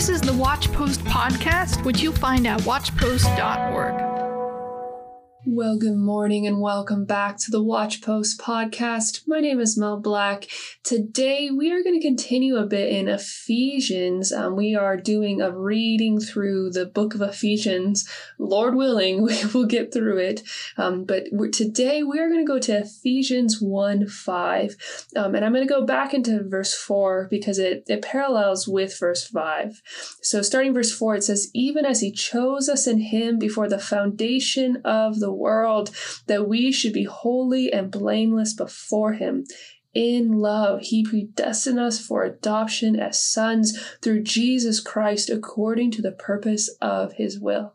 This is the Watchpost podcast, which you'll find at watchpost.org. Well, good morning and welcome back to the Watch Post podcast. My name is Mel Black. Today we are going to continue a bit in Ephesians. Um, we are doing a reading through the book of Ephesians. Lord willing, we will get through it. Um, but today we are going to go to Ephesians 1 5. Um, and I'm going to go back into verse 4 because it, it parallels with verse 5. So starting verse 4, it says, Even as he chose us in him before the foundation of the world, that we should be holy and blameless before Him. In love, He predestined us for adoption as sons through Jesus Christ according to the purpose of His will.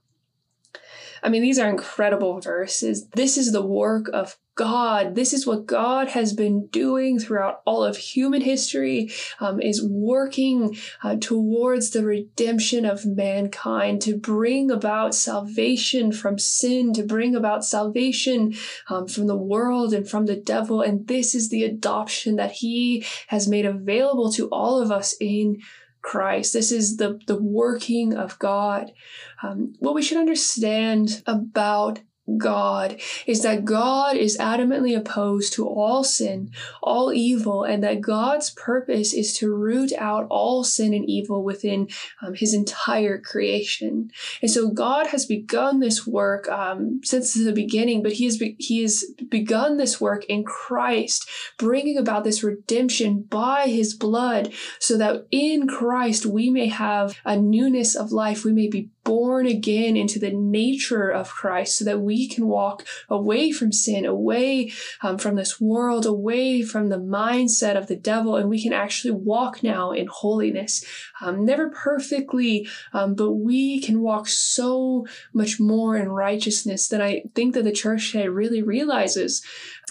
I mean, these are incredible verses. This is the work of God. This is what God has been doing throughout all of human history, um, is working uh, towards the redemption of mankind to bring about salvation from sin, to bring about salvation um, from the world and from the devil. And this is the adoption that He has made available to all of us in Christ. This is the, the working of God. Um, what we should understand about God is that God is adamantly opposed to all sin, all evil, and that God's purpose is to root out all sin and evil within um, His entire creation. And so God has begun this work um, since the beginning, but He has be- He has begun this work in Christ, bringing about this redemption by His blood, so that in Christ we may have a newness of life. We may be born again into the nature of Christ so that we can walk away from sin, away um, from this world, away from the mindset of the devil, and we can actually walk now in holiness. Um, never perfectly, um, but we can walk so much more in righteousness than I think that the church today really realizes.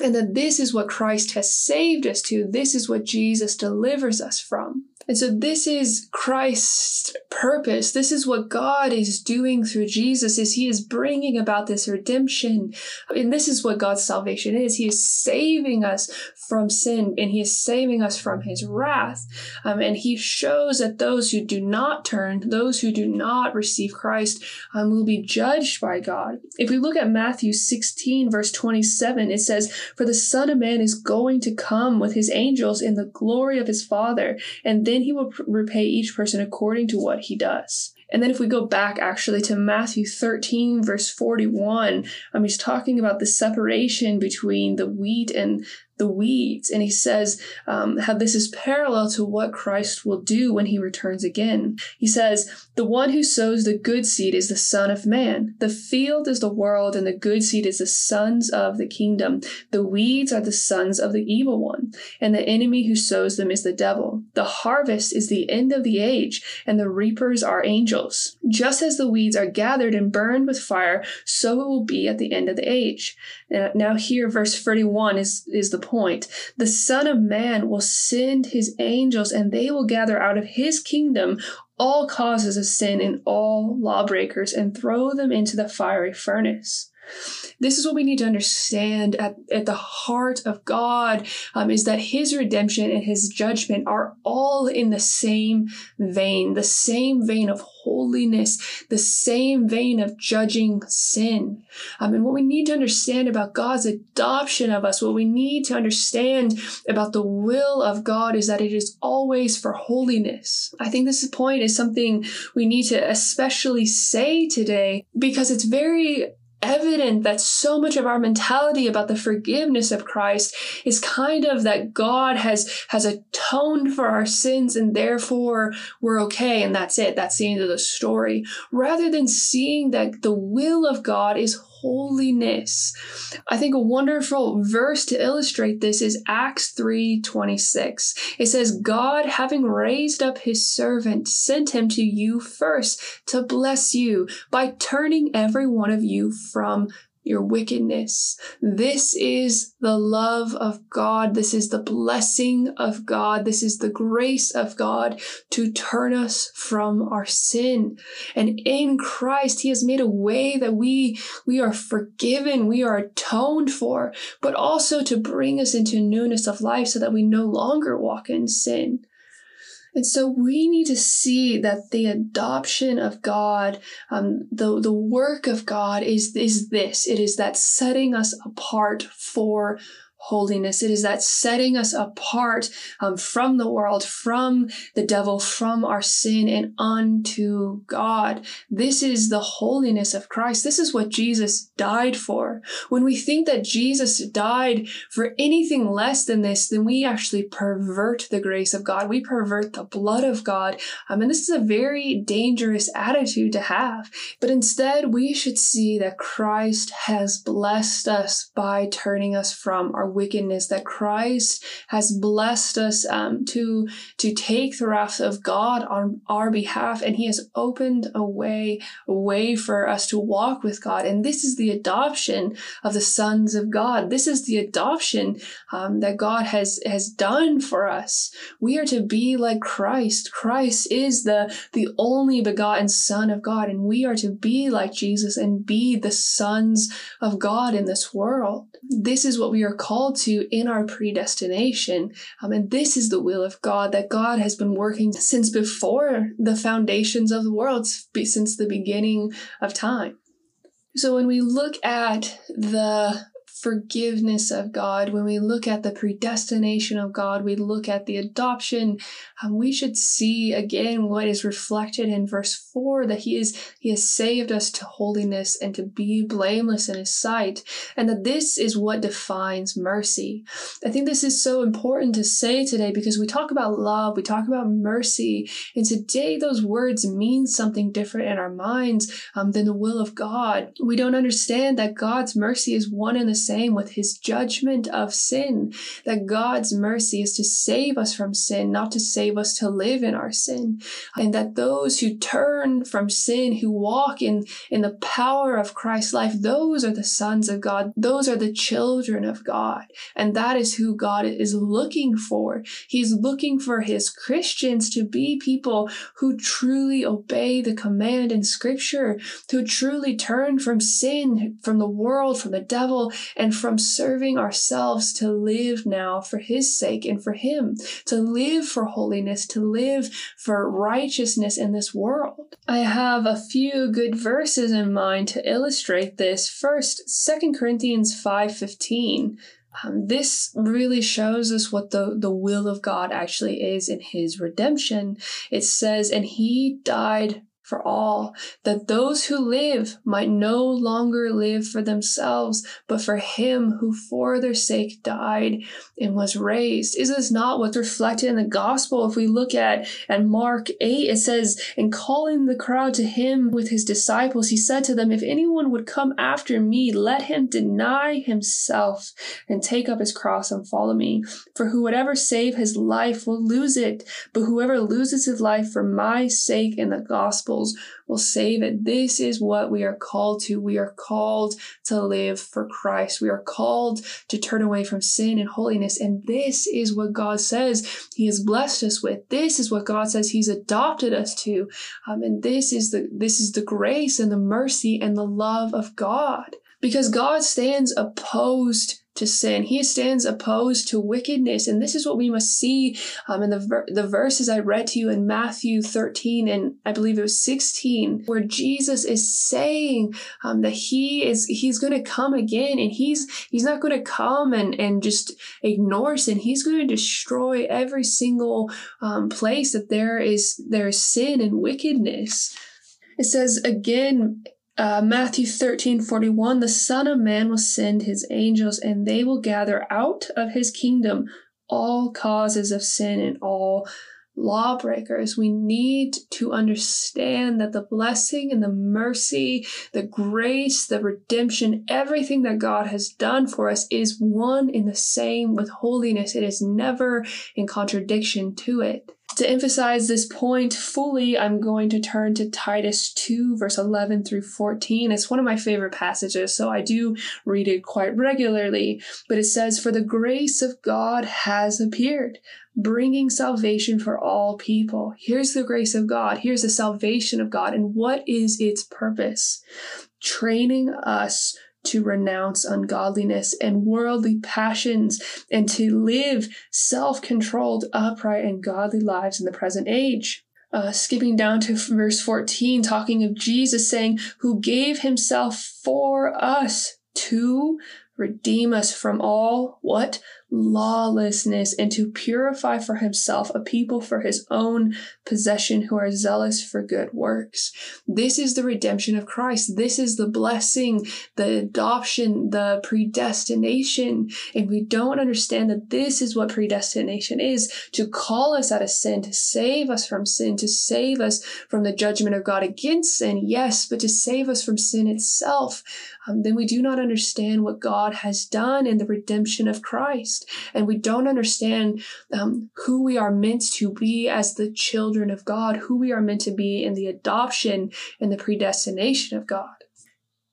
And that this is what Christ has saved us to. This is what Jesus delivers us from. And so this is Christ's purpose. This is what God is doing through Jesus is he is bringing about this redemption. And this is what God's salvation is. He is saving us from sin and he is saving us from his wrath. Um, and he shows that those who do not turn, those who do not receive Christ, um, will be judged by God. If we look at Matthew 16 verse 27, it says, for the son of man is going to come with his angels in the glory of his father. And then he will repay each person according to what he does. And then if we go back actually to Matthew 13, verse 41, um, he's talking about the separation between the wheat and the weeds. And he says um, how this is parallel to what Christ will do when he returns again. He says, The one who sows the good seed is the Son of Man. The field is the world, and the good seed is the sons of the kingdom. The weeds are the sons of the evil one, and the enemy who sows them is the devil. The harvest is the end of the age, and the reapers are angels. Just as the weeds are gathered and burned with fire, so it will be at the end of the age. Now, here, verse 31 is, is the point. The Son of Man will send his angels, and they will gather out of his kingdom all causes of sin and all lawbreakers and throw them into the fiery furnace. This is what we need to understand at, at the heart of God um, is that his redemption and his judgment are all in the same vein, the same vein of holiness, the same vein of judging sin. Um, and what we need to understand about God's adoption of us, what we need to understand about the will of God is that it is always for holiness. I think this point is something we need to especially say today because it's very evident that so much of our mentality about the forgiveness of Christ is kind of that God has has atoned for our sins and therefore we're okay and that's it. That's the end of the story. Rather than seeing that the will of God is holiness. I think a wonderful verse to illustrate this is Acts 3:26. It says God having raised up his servant sent him to you first to bless you by turning every one of you from your wickedness. This is the love of God. This is the blessing of God. This is the grace of God to turn us from our sin. And in Christ, He has made a way that we, we are forgiven, we are atoned for, but also to bring us into newness of life so that we no longer walk in sin. And so we need to see that the adoption of God, um, the, the work of God is, is this. It is that setting us apart for holiness. It is that setting us apart um, from the world, from the devil, from our sin, and unto God. This is the holiness of Christ. This is what Jesus died for. When we think that Jesus died for anything less than this, then we actually pervert the grace of God. We pervert the blood of God. Um, and this is a very dangerous attitude to have. But instead, we should see that Christ has blessed us by turning us from our wickedness, that Christ has blessed us um, to, to take the wrath of God on our behalf, and He has opened a way, a way for us to walk with God. And this is the adoption of the sons of God. This is the adoption um, that God has, has done for us. We are to be like Christ. Christ is the, the only begotten Son of God, and we are to be like Jesus and be the sons of God in this world. This is what we are called called to in our predestination. Um, and this is the will of God that God has been working since before the foundations of the world, since the beginning of time. So when we look at the forgiveness of God, when we look at the predestination of God, we look at the adoption, um, we should see again what is reflected in verse 4 that he is he has saved us to holiness and to be blameless in his sight and that this is what defines mercy. I think this is so important to say today because we talk about love, we talk about mercy, and today those words mean something different in our minds um, than the will of God. We don't understand that God's mercy is one and the same same with his judgment of sin, that God's mercy is to save us from sin, not to save us to live in our sin. And that those who turn from sin, who walk in, in the power of Christ's life, those are the sons of God. Those are the children of God. And that is who God is looking for. He's looking for his Christians to be people who truly obey the command in scripture, who truly turn from sin, from the world, from the devil, and from serving ourselves to live now for His sake and for Him, to live for holiness, to live for righteousness in this world. I have a few good verses in mind to illustrate this. First, 2 Corinthians 5:15. Um, this really shows us what the, the will of God actually is in his redemption. It says, and he died for all, that those who live might no longer live for themselves, but for him who for their sake died and was raised. Is this not what's reflected in the gospel? If we look at, at Mark 8, it says, And calling the crowd to him with his disciples, he said to them, If anyone would come after me, let him deny himself and take up his cross and follow me. For whoever save his life will lose it, but whoever loses his life for my sake and the gospel will save it. This is what we are called to. We are called to live for Christ. We are called to turn away from sin and holiness. And this is what God says He has blessed us with. This is what God says He's adopted us to. Um, and this is the this is the grace and the mercy and the love of God. Because God stands opposed to sin. He stands opposed to wickedness. And this is what we must see um, in the, ver- the verses I read to you in Matthew 13 and I believe it was 16, where Jesus is saying um, that he is, he's going to come again and he's, he's not going to come and, and just ignore sin. He's going to destroy every single um, place that there is, there is sin and wickedness. It says again uh, Matthew 13 41, the Son of Man will send his angels, and they will gather out of his kingdom all causes of sin and all lawbreakers. We need to understand that the blessing and the mercy, the grace, the redemption, everything that God has done for us is one in the same with holiness. It is never in contradiction to it. To emphasize this point fully, I'm going to turn to Titus 2, verse 11 through 14. It's one of my favorite passages, so I do read it quite regularly. But it says, For the grace of God has appeared, bringing salvation for all people. Here's the grace of God. Here's the salvation of God. And what is its purpose? Training us to renounce ungodliness and worldly passions and to live self controlled, upright, and godly lives in the present age. Uh, skipping down to verse 14, talking of Jesus saying, Who gave himself for us to redeem us from all what? Lawlessness and to purify for himself a people for his own possession who are zealous for good works. This is the redemption of Christ. This is the blessing, the adoption, the predestination. And we don't understand that this is what predestination is to call us out of sin, to save us from sin, to save us from the judgment of God against sin, yes, but to save us from sin itself. Um, then we do not understand what God has done in the redemption of Christ and we don't understand um, who we are meant to be as the children of God, who we are meant to be in the adoption and the predestination of God.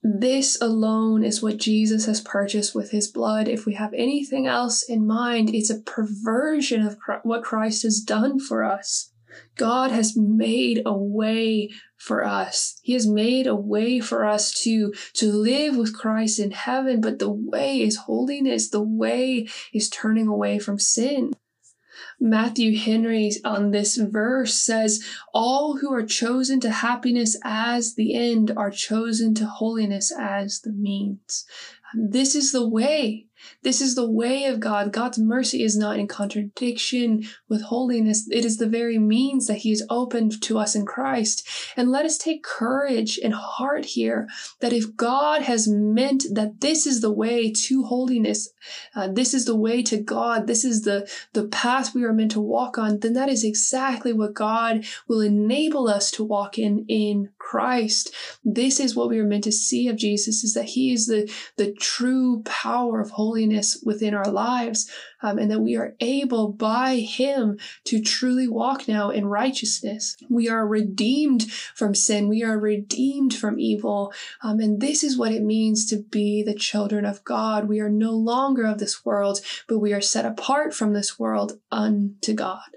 This alone is what Jesus has purchased with his blood. If we have anything else in mind, it's a perversion of what Christ has done for us. God has made a way for us. He has made a way for us to, to live with Christ in heaven, but the way is holiness. The way is turning away from sin. Matthew Henry on this verse says, All who are chosen to happiness as the end are chosen to holiness as the means. This is the way. This is the way of God. God's mercy is not in contradiction with holiness. It is the very means that He has opened to us in Christ. And let us take courage and heart here that if God has meant that this is the way to holiness, uh, this is the way to God, this is the, the path we are meant to walk on, then that is exactly what God will enable us to walk in in Christ. This is what we are meant to see of Jesus is that He is the, the true power of holiness holiness within our lives, um, and that we are able by Him to truly walk now in righteousness. We are redeemed from sin, we are redeemed from evil, um, and this is what it means to be the children of God. We are no longer of this world, but we are set apart from this world unto God.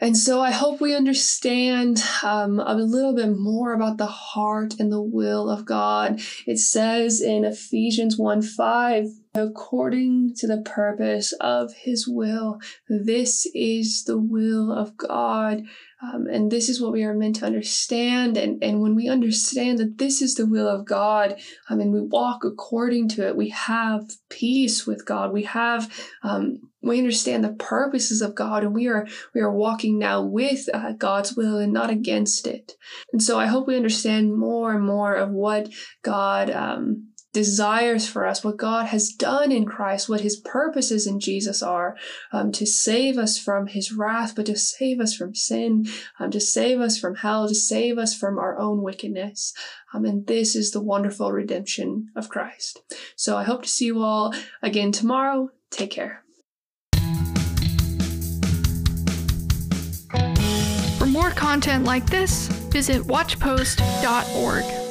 And so I hope we understand um, a little bit more about the heart and the will of God. It says in Ephesians 1 5, according to the purpose of his will. This is the will of God. Um, and this is what we are meant to understand. And, and when we understand that this is the will of God, I mean, we walk according to it, we have peace with God. We have, um, we understand the purposes of God, and we are we are walking now with uh, God's will and not against it. And so I hope we understand more and more of what God um, desires for us, what God has done in Christ, what his purposes in Jesus are, um, to save us from his wrath, but to save us from sin, um, to save us from hell, to save us from our own wickedness. Um, and this is the wonderful redemption of Christ. So I hope to see you all again tomorrow. Take care. For more content like this, visit watchpost.org.